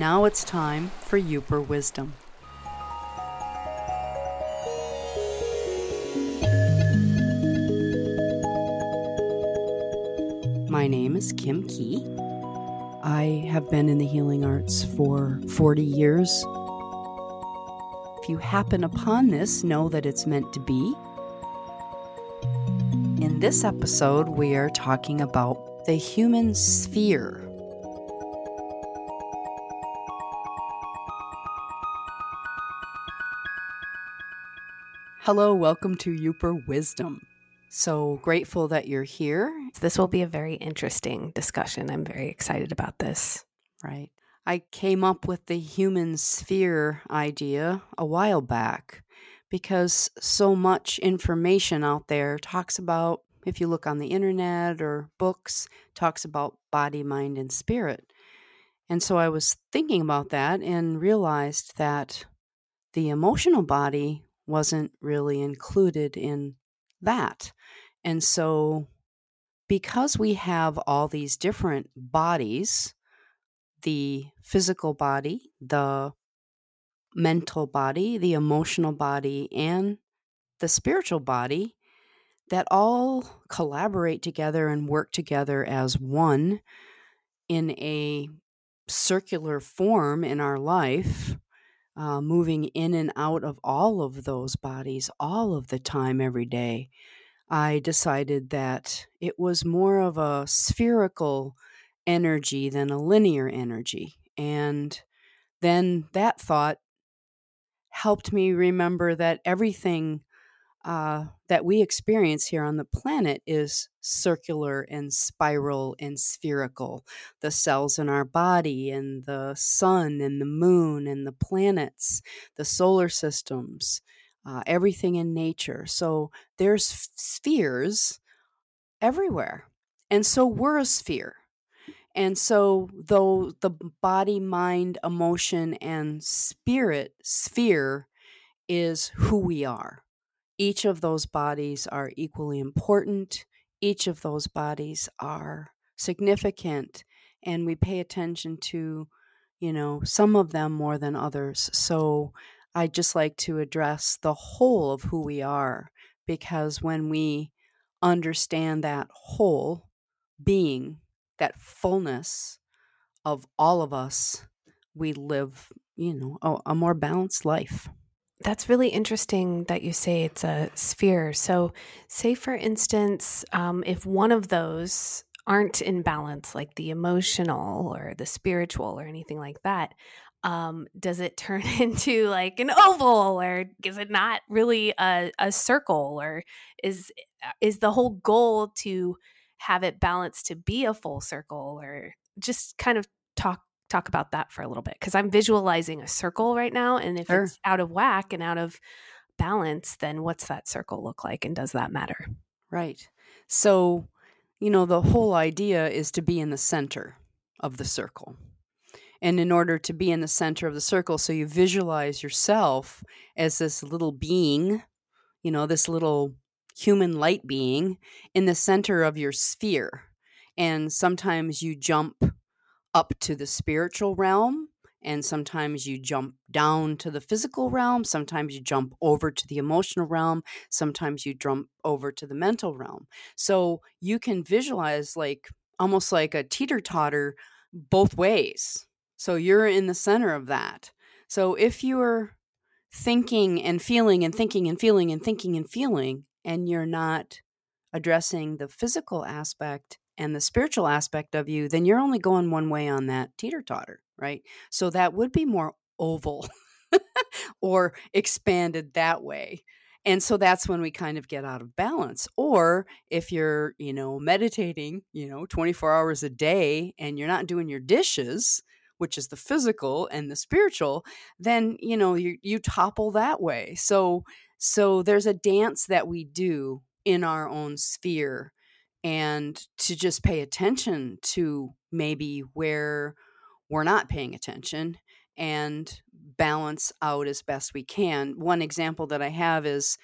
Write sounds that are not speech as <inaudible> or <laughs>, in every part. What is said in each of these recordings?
Now it's time for Yooper Wisdom. My name is Kim Kee. I have been in the healing arts for 40 years. If you happen upon this, know that it's meant to be. In this episode, we are talking about the human sphere. Hello, welcome to Yooper Wisdom. So grateful that you're here. This will be a very interesting discussion. I'm very excited about this. Right. I came up with the human sphere idea a while back because so much information out there talks about, if you look on the internet or books, talks about body, mind, and spirit. And so I was thinking about that and realized that the emotional body wasn't really included in that. And so, because we have all these different bodies the physical body, the mental body, the emotional body, and the spiritual body that all collaborate together and work together as one in a circular form in our life uh, moving in and out of all of those bodies all of the time, every day, I decided that it was more of a spherical energy than a linear energy. And then that thought helped me remember that everything uh, that we experience here on the planet is circular and spiral and spherical. The cells in our body, and the sun, and the moon, and the planets, the solar systems, uh, everything in nature. So there's spheres everywhere. And so we're a sphere. And so, though the body, mind, emotion, and spirit sphere is who we are each of those bodies are equally important. Each of those bodies are significant, and we pay attention to, you know, some of them more than others. So I just like to address the whole of who we are because when we understand that whole being, that fullness of all of us, we live, you know, a, a more balanced life. That's really interesting that you say it's a sphere. So, say for instance, um, if one of those aren't in balance, like the emotional or the spiritual or anything like that, um, does it turn <laughs> into like an oval or is it not really a, a circle or is is the whole goal to have it balanced to be a full circle or just kind of talk talk about that for a little bit because I'm visualizing a circle right now. And if sure. it's out of whack and out of balance, then what's that circle look like? And does that matter? Right. So, you know, the whole idea is to be in the center of the circle. And in order to be in the center of the circle, so you visualize yourself as this little being, you know, this little human light being in the center of your sphere. And sometimes you jump up to the spiritual realm and sometimes you jump down to the physical realm sometimes you jump over to the emotional realm sometimes you jump over to the mental realm. So you can visualize like almost like a teeter totter both ways. So you're in the center of that. So if you're thinking and feeling and thinking and feeling and thinking and feeling and you're not addressing the physical aspect and the spiritual aspect of you, then you're only going one way on that teeter totter, right? So that would be more oval <laughs> or expanded that way. And so that's when we kind of get out of balance. Or if you're, you know, meditating, you know, 24 hours a day and you're not doing your dishes, which is the physical and the spiritual, then, you know, you you topple that way. So so there's a dance that we do in our own sphere and to just pay attention to maybe where we're not paying attention and balance out as best we can. One example that I have is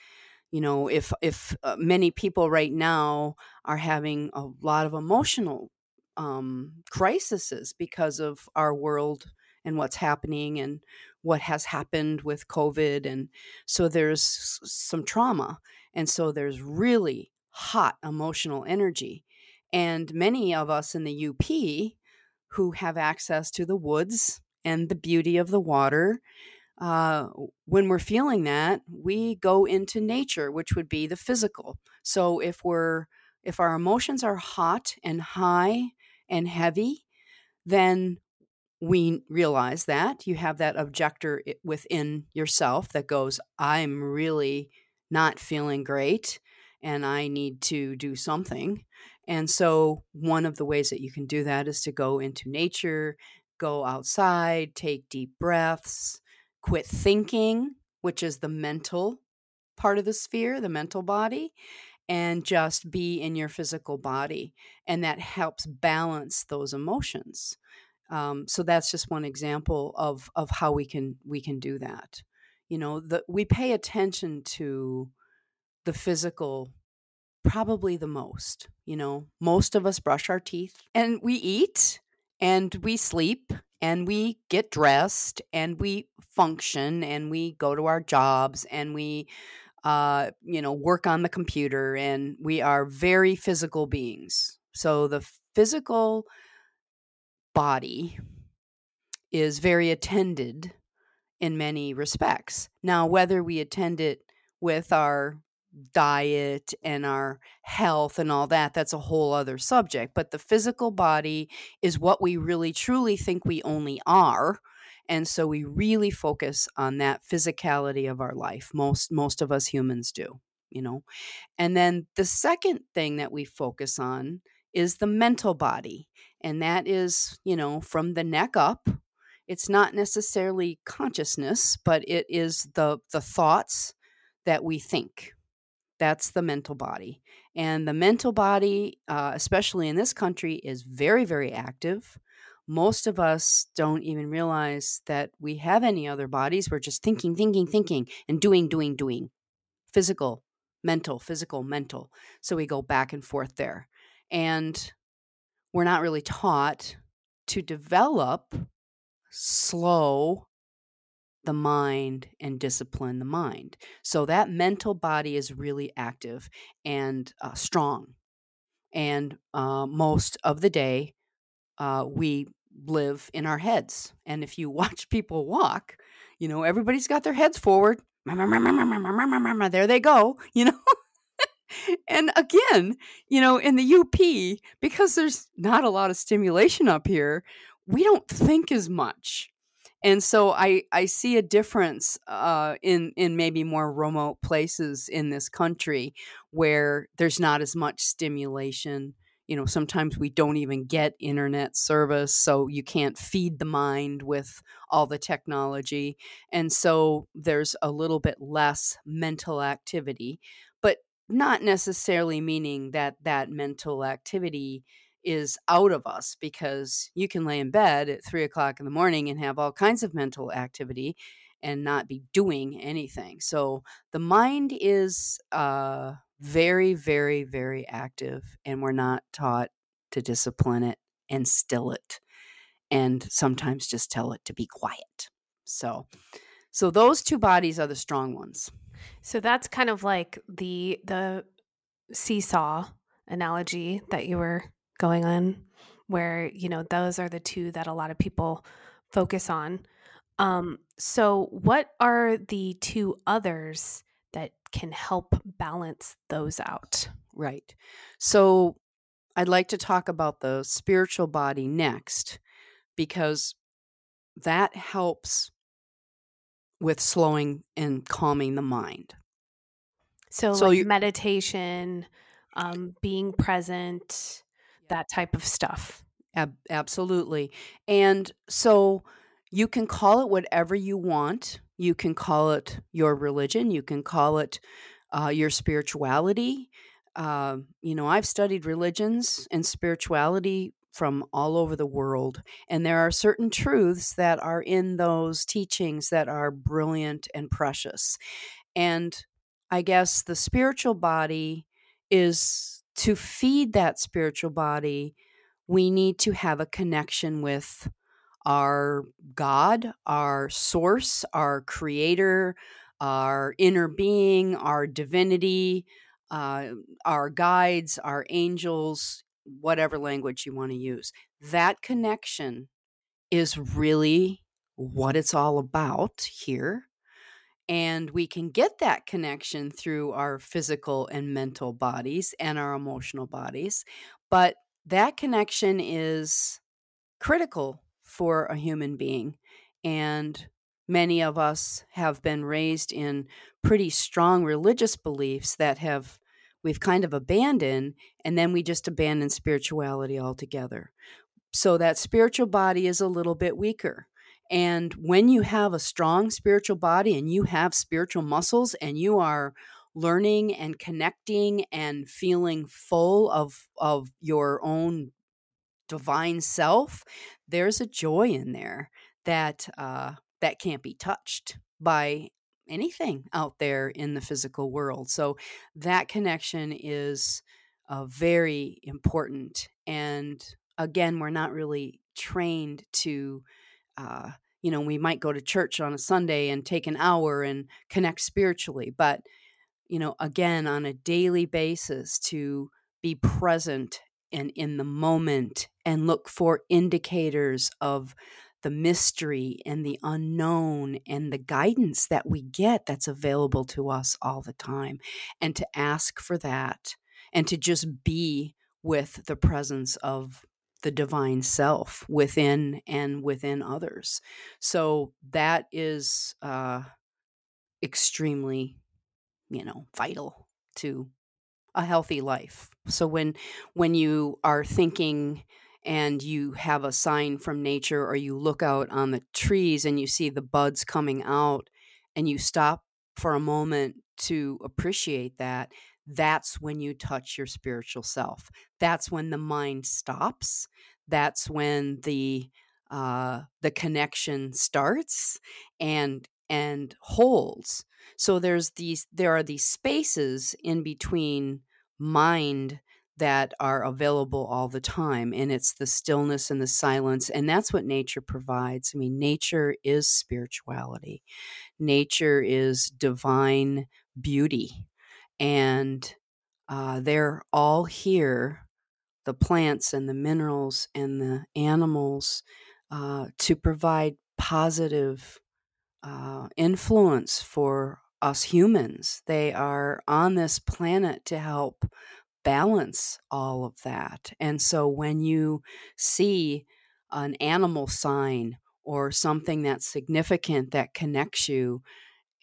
you know if if uh, many people right now are having a lot of emotional um crises because of our world and what's happening and what has happened with COVID. And so there's some trauma. And so there's really hot emotional energy. And many of us in the UP who have access to the woods and the beauty of the water, uh, when we're feeling that, we go into nature, which would be the physical. So if we're if our emotions are hot and high and heavy, then we realize that you have that objector within yourself that goes, I'm really not feeling great and I need to do something. And so, one of the ways that you can do that is to go into nature, go outside, take deep breaths, quit thinking, which is the mental part of the sphere, the mental body, and just be in your physical body. And that helps balance those emotions. Um, so that's just one example of of how we can we can do that. You know, the, we pay attention to the physical probably the most. You know, most of us brush our teeth and we eat and we sleep and we get dressed and we function and we go to our jobs and we uh, you know work on the computer and we are very physical beings so the physical body is very attended in many respects. Now, whether we attend it with our diet and our health and all that, that's a whole other subject. But the physical body is what we really truly think we only are. And so we really focus on that physicality of our life. Most most of us humans do, you know. And then the second thing that we focus on is the mental body. And that is, you know, from the neck up. It's not necessarily consciousness, but it is the the thoughts that we think. That's the mental body. And the mental body, uh, especially in this country, is very, very active. Most of us don't even realize that we have any other bodies. We're just thinking, thinking, thinking, and doing, doing, doing. Physical, mental, physical, mental. So we go back and forth there. And we're not really taught to develop slow the mind and discipline the mind. So that mental body is really active and uh, strong. And uh, most of the day, uh, we live in our heads. And if you <laughs> watch people walk, you know, everybody's got their heads forward. There they go, <laughs> you know. and again, you know, in the UP, because there's not a lot of stimulation up here, we don't think as much. And so I, I see a difference uh, in in maybe more remote places in this country where there's not as much stimulation. You know, sometimes we don't even get internet service, so you can't feed the mind with all the technology. And so there's a little bit less mental activity but not necessarily meaning that that mental activity is out of us because you can lay in bed at three o'clock in the morning and have all kinds of mental activity and not be doing anything. So the mind is uh, very, very, very active, and we're not taught to discipline it and still it, and sometimes just tell it to be quiet. So, so those two bodies are the strong ones. So that's kind of like the the seesaw analogy that you were going on where, you know, those are the two that a lot of people focus on. Um so what are the two others that can help balance those out? Right. So I'd like to talk about the spiritual body next because that helps with slowing and calming the mind. So, so like you, meditation, um, being present, that type of stuff. Ab- absolutely. And so you can call it whatever you want. You can call it your religion. You can call it uh, your spirituality. Uh, you know, I've studied religions and spirituality from all over the world. And there are certain truths that are in those teachings that are brilliant and precious. And I guess the spiritual body is to feed that spiritual body, we need to have a connection with our God, our source, our creator, our inner being, our divinity, uh, our guides, our angels, whatever language you want to use. That connection is really what it's all about here. And we can get that connection through our physical and mental bodies and our emotional bodies. But that connection is critical for a human being. And many of us have been raised in pretty strong religious beliefs that have we've kind of abandoned and then we just abandon spirituality altogether so that spiritual body is a little bit weaker and when you have a strong spiritual body and you have spiritual muscles and you are learning and connecting and feeling full of of your own divine self, there's a joy in there that uh, that can't be touched by anything out there in the physical world. So that connection is uh, very important. And again, we're not really trained to uh, you know, we might go to church on a Sunday and take an hour and connect spiritually, but, you know, again, on a daily basis to be present and in the moment and look for indicators of the mystery and the unknown and the guidance that we get that's available to us all the time and to ask for that and to just be with the presence of the divine self within and within others. So that is uh, extremely, you know, vital to a healthy life. So when when you are thinking and you have a sign from nature or you look out on the trees and you see the buds coming out and you stop for a moment to appreciate that that's when you touch your spiritual self. That's when the mind stops. That's when the uh, the connection starts and and holds. So there's these there are these spaces in between mind that are available all the time and it's the stillness and the silence and that's what nature provides i mean nature is spirituality nature is divine beauty and uh, they're all here the plants and the minerals and the animals uh, to provide positive uh, influence for us humans. They are on this planet to help balance all of that. And so when you see an animal sign or something that's significant that connects you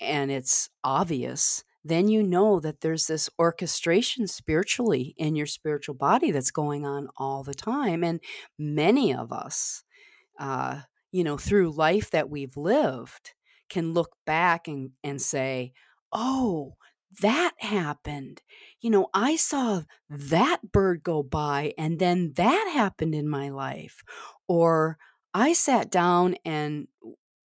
and it's obvious, then you know that there's this orchestration spiritually in your spiritual body that's going on all the time. And many of us, uh, you know, through life that we've lived, can look back and, and say, oh, that happened. You know, I saw that bird go by, and then that happened in my life. Or I sat down and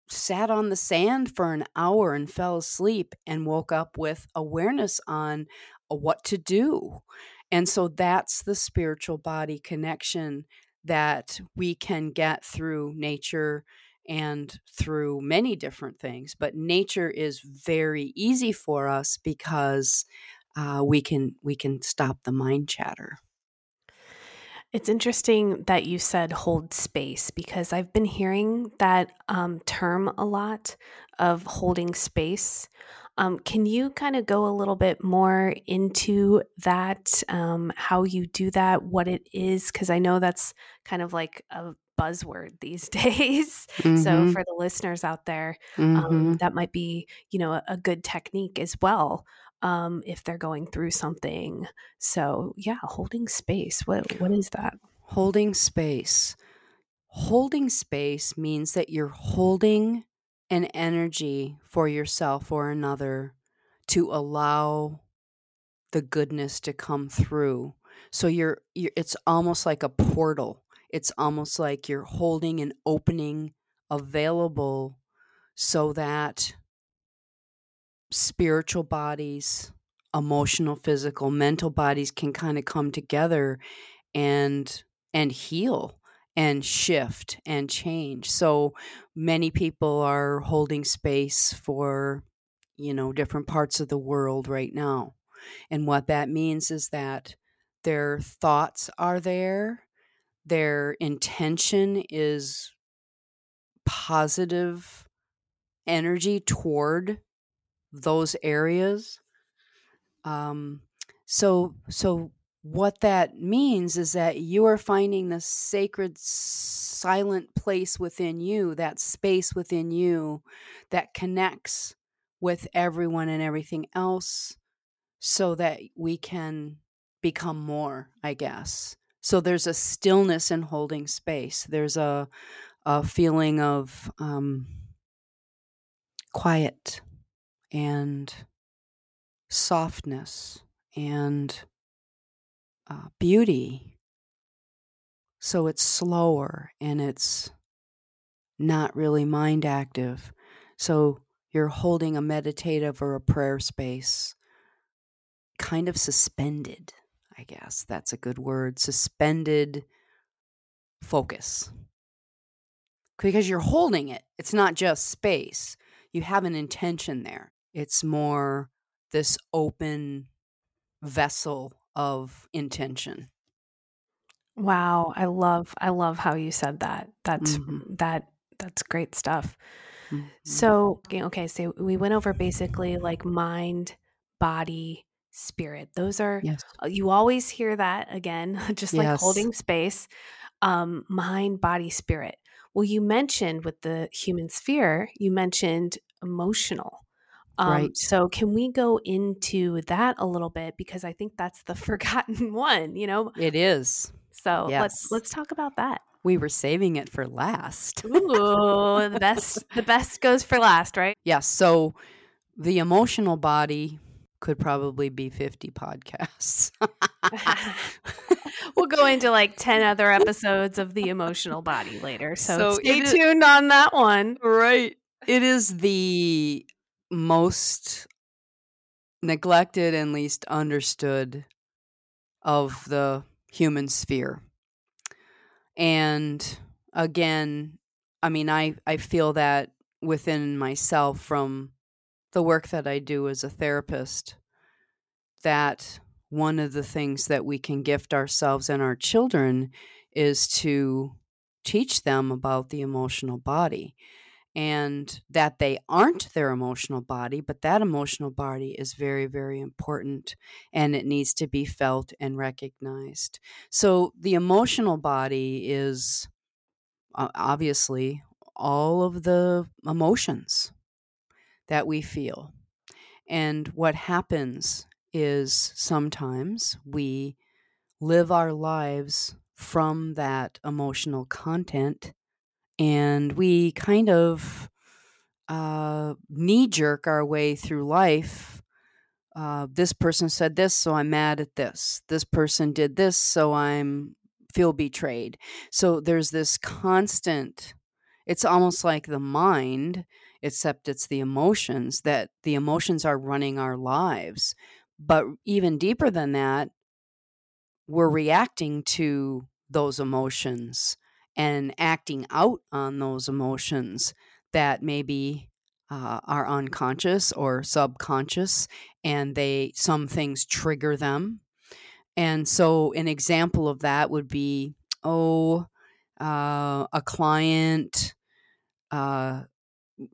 sat on the sand for an hour and fell asleep and woke up with awareness on uh, what to do. And so that's the spiritual body connection that we can get through nature and through many different things. But nature is very easy for us because uh, we can we can stop the mind chatter. It's interesting that you said hold space because I've been hearing that um, term a lot of holding space. Um, can you kind of go a little bit more into that, um, how you do that, what it is? Because I know that's kind of like a buzzword <laughs> these days. Mm-hmm. So for the listeners out there, um, mm-hmm. that might be, you know, a, a good technique as well um, if they're going through something. So yeah, holding space. What what is that? Holding space. Holding space means that you're holding an energy for yourself or another to allow the goodness to come through. So you're, you're it's almost like a portal. It's almost like you're holding an opening available so that spiritual bodies, emotional, physical, mental bodies can kind of come together and and heal and shift and change. So many people are holding space for, you know, different parts of the world right now. And what that means is that their thoughts are there, their intention is positive energy toward those areas. Um, so, so what that means is that you are finding the sacred, silent place within you, that space within you that connects with everyone and everything else so that we can become more, I guess. So there's a stillness in holding space. There's a, a feeling of um, quiet and softness and uh, beauty. So it's slower and it's not really mind active. So you're holding a meditative or a prayer space, kind of suspended, I guess. That's a good word. Suspended focus. Because you're holding it, it's not just space. You have an intention there. It's more this open vessel of intention. Wow, I love I love how you said that. That's mm-hmm. that that's great stuff. Mm-hmm. So, okay, so we went over basically like mind, body, spirit. Those are yes. Uh, you always hear that again, <laughs> just like yes. holding space. Um, mind, body, spirit. Well, you mentioned with the human sphere, you mentioned emotional. Um, right. So, can we go into that a little bit because I think that's the <laughs> forgotten one. You know, it is. So yes. let's let's talk about that. We were saving it for last. Ooh, the best the best goes for last, right? Yes. Yeah, so the emotional body could probably be 50 podcasts. <laughs> we'll go into like 10 other episodes of the emotional body later. So, so stay tuned on that one. Right. It is the most neglected and least understood of the human sphere. And again, I mean, I, I feel that within myself from the work that I do as a therapist, that one of the things that we can gift ourselves and our children is to teach them about the emotional body and that they aren't their emotional body, but that emotional body is very, very important and it needs to be felt and recognized. So, the emotional body is obviously all of the emotions that we feel. And what happens is sometimes we live our lives from that emotional content and we kind of uh, knee jerk our way through life. Uh, this person said this, so I'm mad at this. This person did this, so I'm feel betrayed. So there's this constant. It's almost like the mind, except it's the emotions that the emotions are running our lives. But even deeper than that, we're reacting to those emotions and acting out on those emotions that maybe uh, are unconscious or subconscious and they some things trigger them. And so an example of that would be oh uh, a client uh,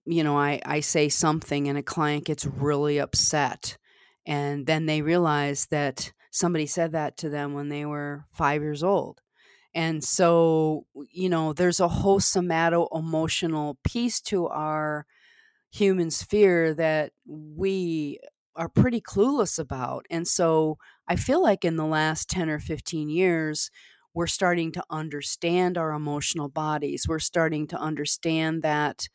you know I, I say something and a client gets really upset and then they realize that somebody said that to them when they were five years old and so, you know, there's a whole somato emotional piece to our human sphere that we are pretty clueless about. And so I feel like in the last 10 or 15 years, we're starting to understand our emotional bodies. We're starting to understand that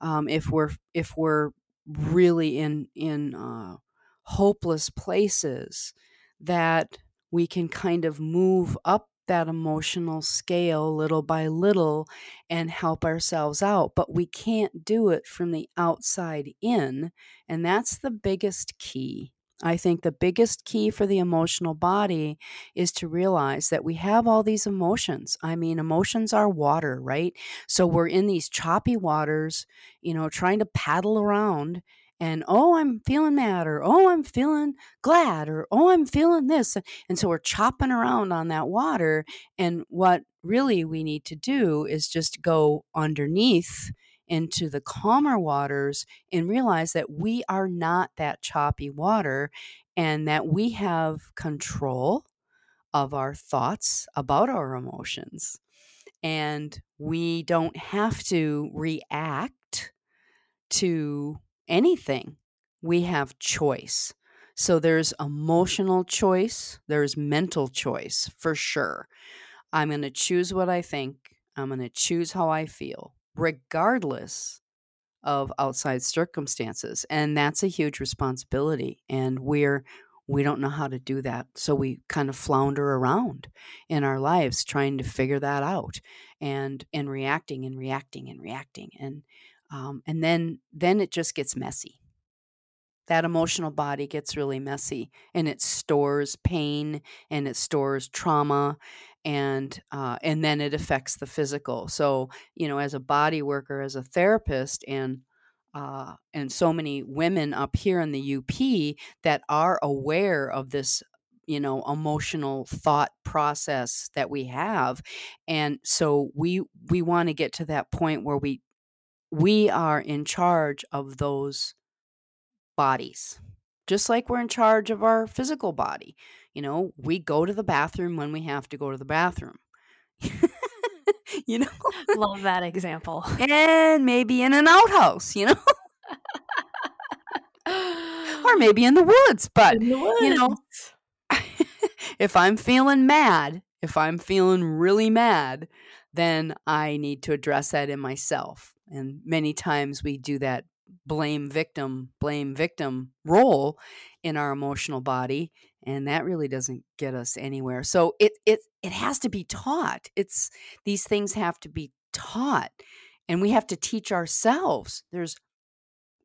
um, if we're if we're really in in uh, hopeless places, that we can kind of move up that emotional scale little by little and help ourselves out. But we can't do it from the outside in. And that's the biggest key I think the biggest key for the emotional body is to realize that we have all these emotions. I mean, emotions are water, right? So we're in these choppy waters, you know, trying to paddle around and oh i'm feeling mad or oh i'm feeling glad or oh i'm feeling this and so we're chopping around on that water and what really we need to do is just go underneath into the calmer waters and realize that we are not that choppy water and that we have control of our thoughts about our emotions and we don't have to react to anything, we have choice. So there's emotional choice, there's mental choice for sure. I'm going to choose what I think, I'm going to choose how I feel, regardless of outside circumstances. And that's a huge responsibility. And we're we don't know how to do that. So we kind of flounder around in our lives trying to figure that out and and reacting and reacting and reacting and um, and then then it just gets messy. That emotional body gets really messy and it stores pain and it stores trauma and uh, and then it affects the physical. So you know as a body worker as a therapist and uh, and so many women up here in the UP that are aware of this you know emotional thought process that we have and so we we want to get to that point where we we are in charge of those bodies, just like we're in charge of our physical body. You know, we go to the bathroom when we have to go to the bathroom. <laughs> you know, love that <laughs> example. And maybe in an outhouse, you know, or <gasps> maybe in the woods. But, the woods. you know, <laughs> if I'm feeling mad, if I'm feeling really mad, then I need to address that in myself. And many times we do that blame victim, blame victim role in our emotional body. And that really doesn't get us anywhere. So it it it has to be taught. It's these things have to be taught. And we have to teach ourselves. There's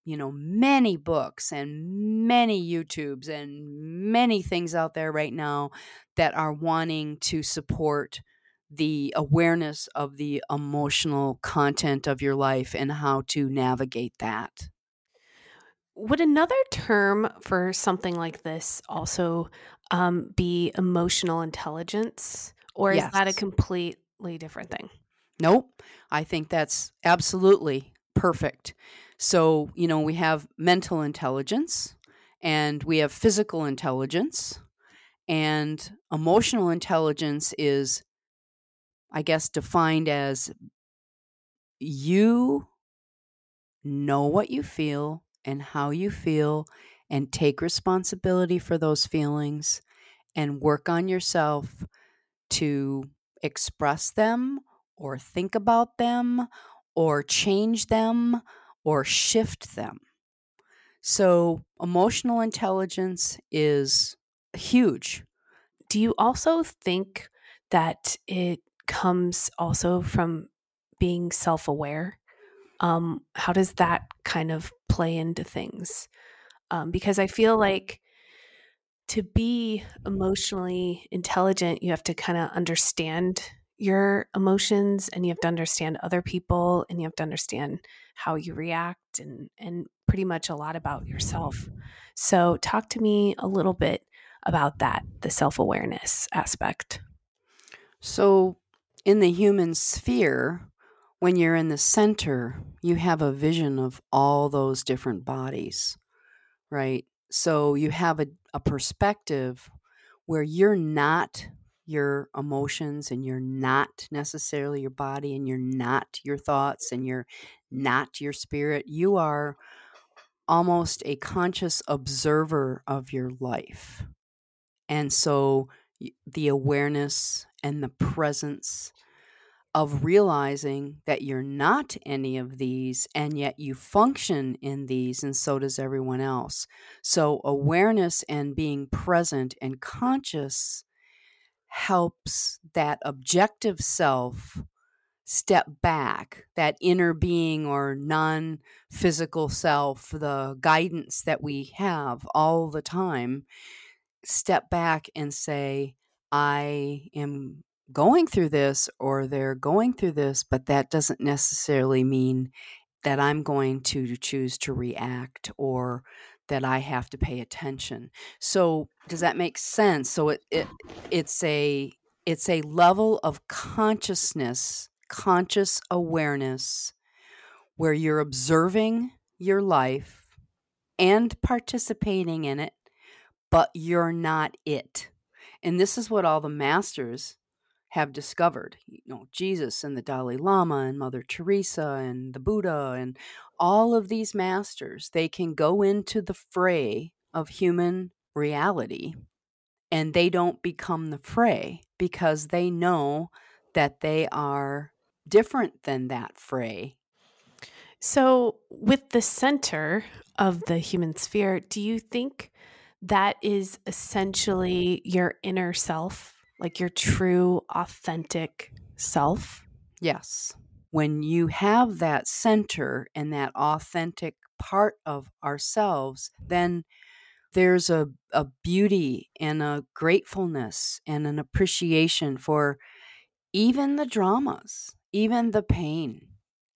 you know many books and many YouTubes and many things out there right now that are wanting to support the awareness of the emotional content of your life and how to navigate that. Would another term for something like this also um, be emotional intelligence, or yes. is that a completely different thing? Nope. I think that's absolutely perfect. So, you know, we have mental intelligence and we have physical intelligence, and emotional intelligence is I guess, defined as you know what you feel and how you feel and take responsibility for those feelings and work on yourself to express them or think about them or change them or shift them. So, emotional intelligence is huge. Do you also think that it comes also from being self aware. Um, how does that kind of play into things? Um, because I feel like to be emotionally intelligent, you have to kind of understand your emotions and you have to understand other people and you have to understand how you react and and pretty much a lot about yourself. So talk to me a little bit about that, the self-awareness aspect. So in the human sphere, when you're in the center, you have a vision of all those different bodies, right? So you have a, a perspective where you're not your emotions and you're not necessarily your body and you're not your thoughts and you're not your spirit. You are almost a conscious observer of your life. And so the awareness and the presence of realizing that you're not any of these and yet you function in these and so does everyone else. So awareness and being present and conscious helps that objective self step back, that inner being or non physical self, the guidance that we have all the time, step back and say, I am going through this or they're going through this, but that doesn't necessarily mean that I'm going to choose to react or that I have to pay attention. So does that make sense? So it, it it's a it's a level of consciousness, conscious awareness where you're observing your life and participating in it, but you're not it. And this is what all the masters have discovered. You know, Jesus and the Dalai Lama and Mother Teresa and the Buddha and all of these masters, they can go into the fray of human reality and they don't become the fray because they know that they are different than that fray. So, with the center of the human sphere, do you think that is essentially your inner self? like your true, authentic self? Yes. When you have that center and that authentic part of ourselves, then there's a, a beauty and a gratefulness and an appreciation for even the dramas, even the pain,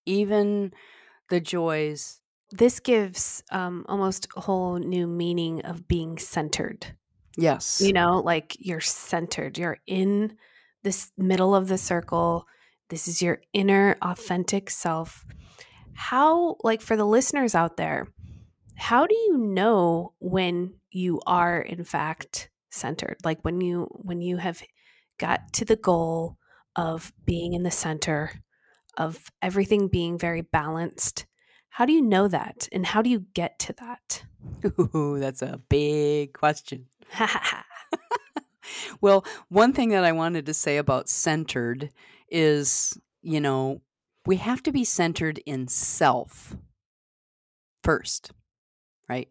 even the joys. This gives um, almost a whole new meaning of being centered. Yes. You know, like you're centered, you're in this middle of the circle. This is your inner authentic self. How, like for the listeners out there, how do you know when you are in fact centered? Like when you when you have got to the goal of being in the center of everything being very balanced. How do you know that and how do you get to that? Ooh, that's a big question. <laughs> well, one thing that I wanted to say about centered is, you know, we have to be centered in self first, right?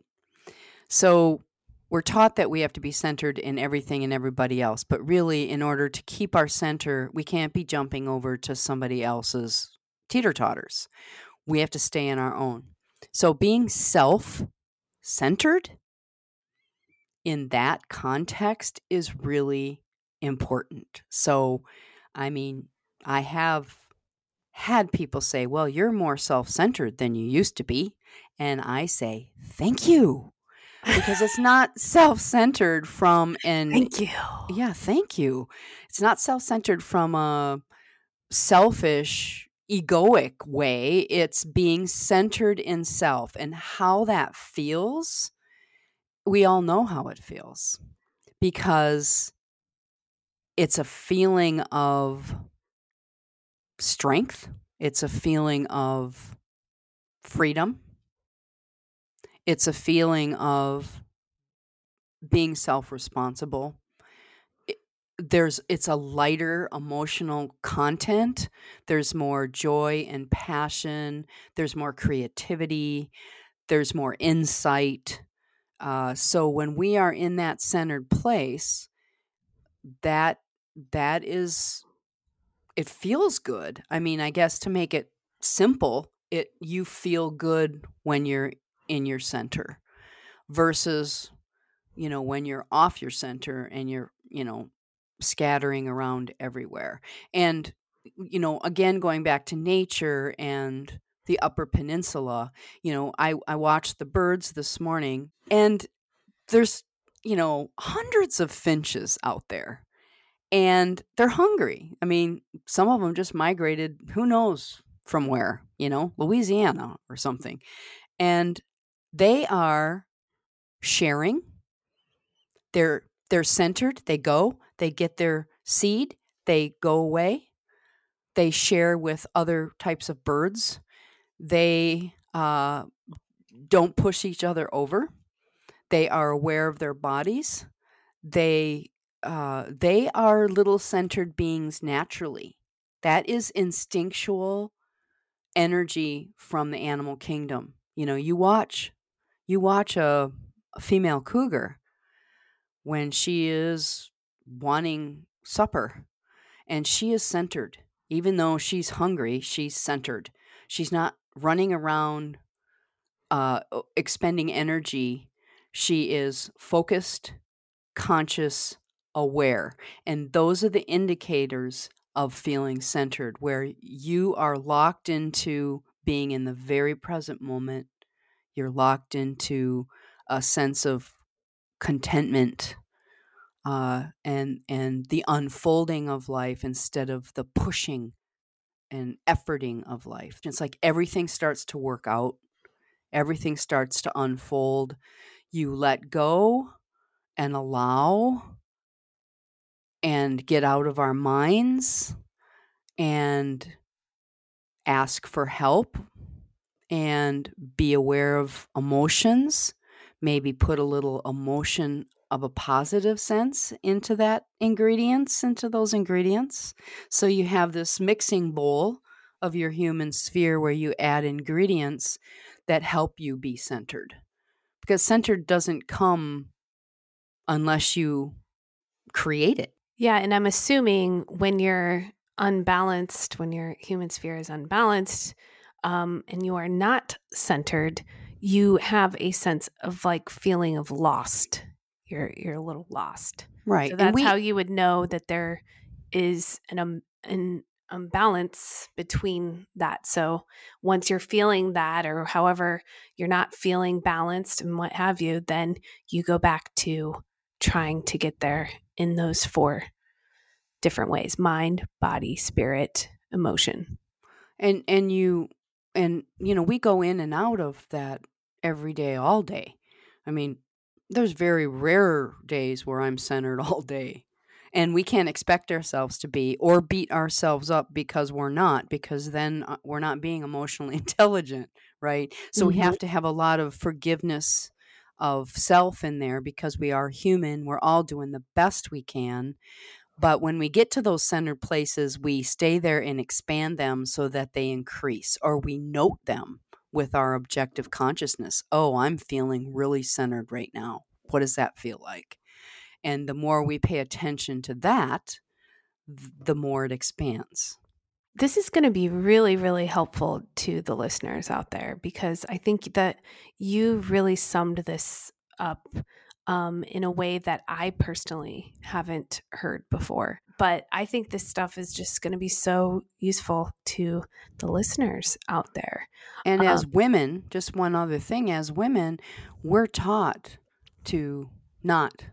So we're taught that we have to be centered in everything and everybody else, but really, in order to keep our center, we can't be jumping over to somebody else's teeter totters. We have to stay in our own. So being self centered in that context is really important. So, I mean, I have had people say, Well, you're more self centered than you used to be. And I say, Thank you. Because it's not <laughs> self centered from an. Thank you. Yeah, thank you. It's not self centered from a selfish, egoic way. It's being centered in self and how that feels we all know how it feels because it's a feeling of strength, it's a feeling of freedom, it's a feeling of being self responsible. There's it's a lighter emotional content there's more joy and passion there's more creativity there's more insight uh, so when we are in that centered place, that that is it feels good. I mean, I guess to make it simple, it you feel good when you're in your center versus you know when you're off your center and you're, you know, scattering around everywhere. And you know, again going back to nature and the Upper Peninsula. You know, I, I watched the birds this morning, and there's, you know, hundreds of finches out there, and they're hungry. I mean, some of them just migrated, who knows from where, you know, Louisiana or something. And they are sharing. They're they're centered. They go, they get their seed, they go away. They share with other types of birds they uh, don't push each other over. They are aware of their bodies. They uh, they are little centered beings naturally. That is instinctual energy from the animal kingdom. You know, you watch you watch a, a female cougar when she is wanting supper and she is centered even though she's hungry, she's centered. She's not running around uh, expending energy. She is focused, conscious, aware. And those are the indicators of feeling centered, where you are locked into being in the very present moment. You're locked into a sense of contentment uh, and and the unfolding of life instead of the pushing and efforting of life. It's like everything starts to work out, everything starts to unfold. You let go and allow and get out of our minds and ask for help and be aware of emotions, maybe put a little emotion of a positive sense into that ingredients, into those ingredients. So you have this mixing bowl of your human sphere where you add ingredients that help you be centered. Because centered doesn't come unless you create it. Yeah. And I'm assuming when you're unbalanced, when your human sphere is unbalanced, um, and you are not centered, you have a sense of like feeling of lost you're you're a little lost. Right. So that's we, how you would know that there is an um, an imbalance between that. So once you're feeling that or however you're not feeling balanced and what have you, then you go back to trying to get there in those four different ways mind, body, spirit, emotion. And and you and you know, we go in and out of that every day all day. I mean, there's very rare days where I'm centered <laughs> all day. And we can't expect ourselves to be or beat ourselves up because we're not, because then uh, we're not being emotionally <laughs> intelligent, right? So mm-hmm. we have to have a lot of forgiveness of self in there because we are human. We're all doing the best we can. But when we get to those centered places, we stay there and expand them so that they increase, or we note them with our objective consciousness. Oh, I'm feeling really centered right now. What does that feel like? And the more we pay attention to that, the more it expands. This is going to be really, really helpful to the listeners out there because I think that you really summed this up um, in a way that I personally haven't heard before. But I think this stuff is just going to be so useful to the listeners out there. And um, as women, just one other thing as women, we're taught to not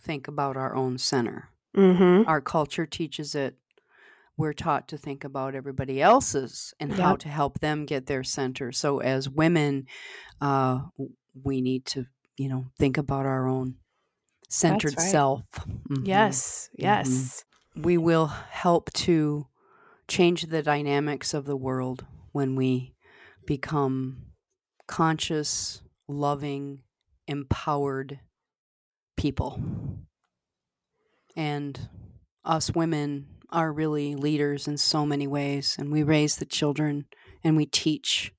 think about our own center. Mm-hmm. Our culture teaches it. We're taught to think about everybody else's and yep. how to help them get their center. So, as women, uh, we need to you know, think about our own centered right. self. Mm-hmm. Yes, yes. Mm-hmm. We will help to change the dynamics of the world when we become conscious, loving, empowered people. And us women are really leaders in so many ways, and we raise the children and we teach.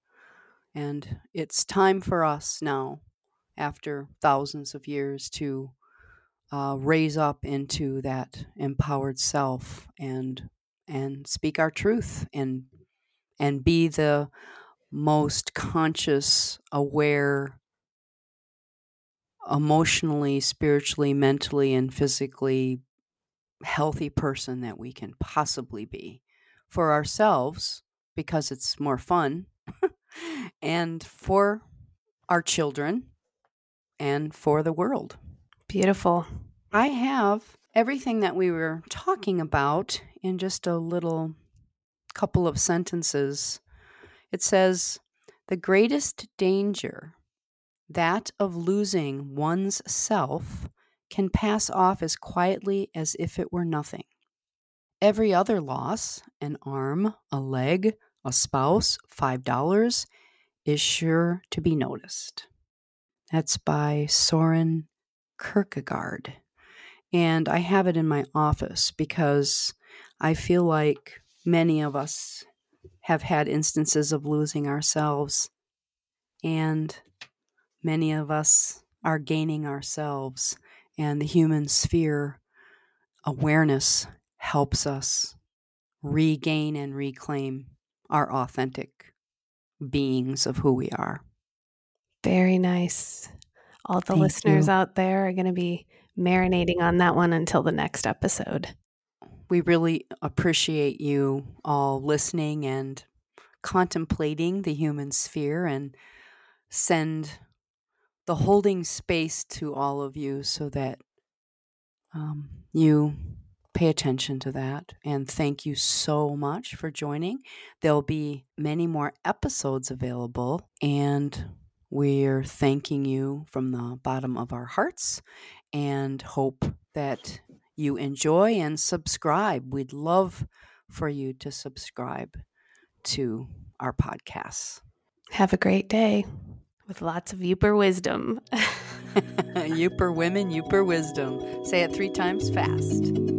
And it's time for us now after thousands of years to uh, raise up into that empowered self and and speak our truth and and be the most conscious aware emotionally spiritually mentally and physically healthy person that we can possibly be for ourselves because it's more fun <laughs> and for our children and for the world. Beautiful. I have everything that we were talking about in just a little couple of sentences. It says, The greatest danger, that of losing one's self, can pass off as quietly as if it were nothing. Every other loss, an arm, a leg, a spouse, $5, is sure to be noticed. That's by Soren Kierkegaard. And I have it in my office because I feel like many of us have had instances of losing ourselves, and many of us are gaining ourselves, and the human sphere awareness helps us regain and reclaim our authentic beings of who we are. Very nice. All the Thank listeners you. out there are going to be marinating on that one until the next episode. We really appreciate you all listening and contemplating the human sphere and send the holding space to all of you so that um, you pay attention to that. And thank you so much for joining. There'll be many more episodes available, and we're thanking you from the bottom of our hearts and hope that you enjoy and subscribe. We'd love for you to subscribe to our podcasts. Have a great day with lots of Yooper wisdom. <laughs> <laughs> Yooper women, Yooper wisdom. Say it three times fast.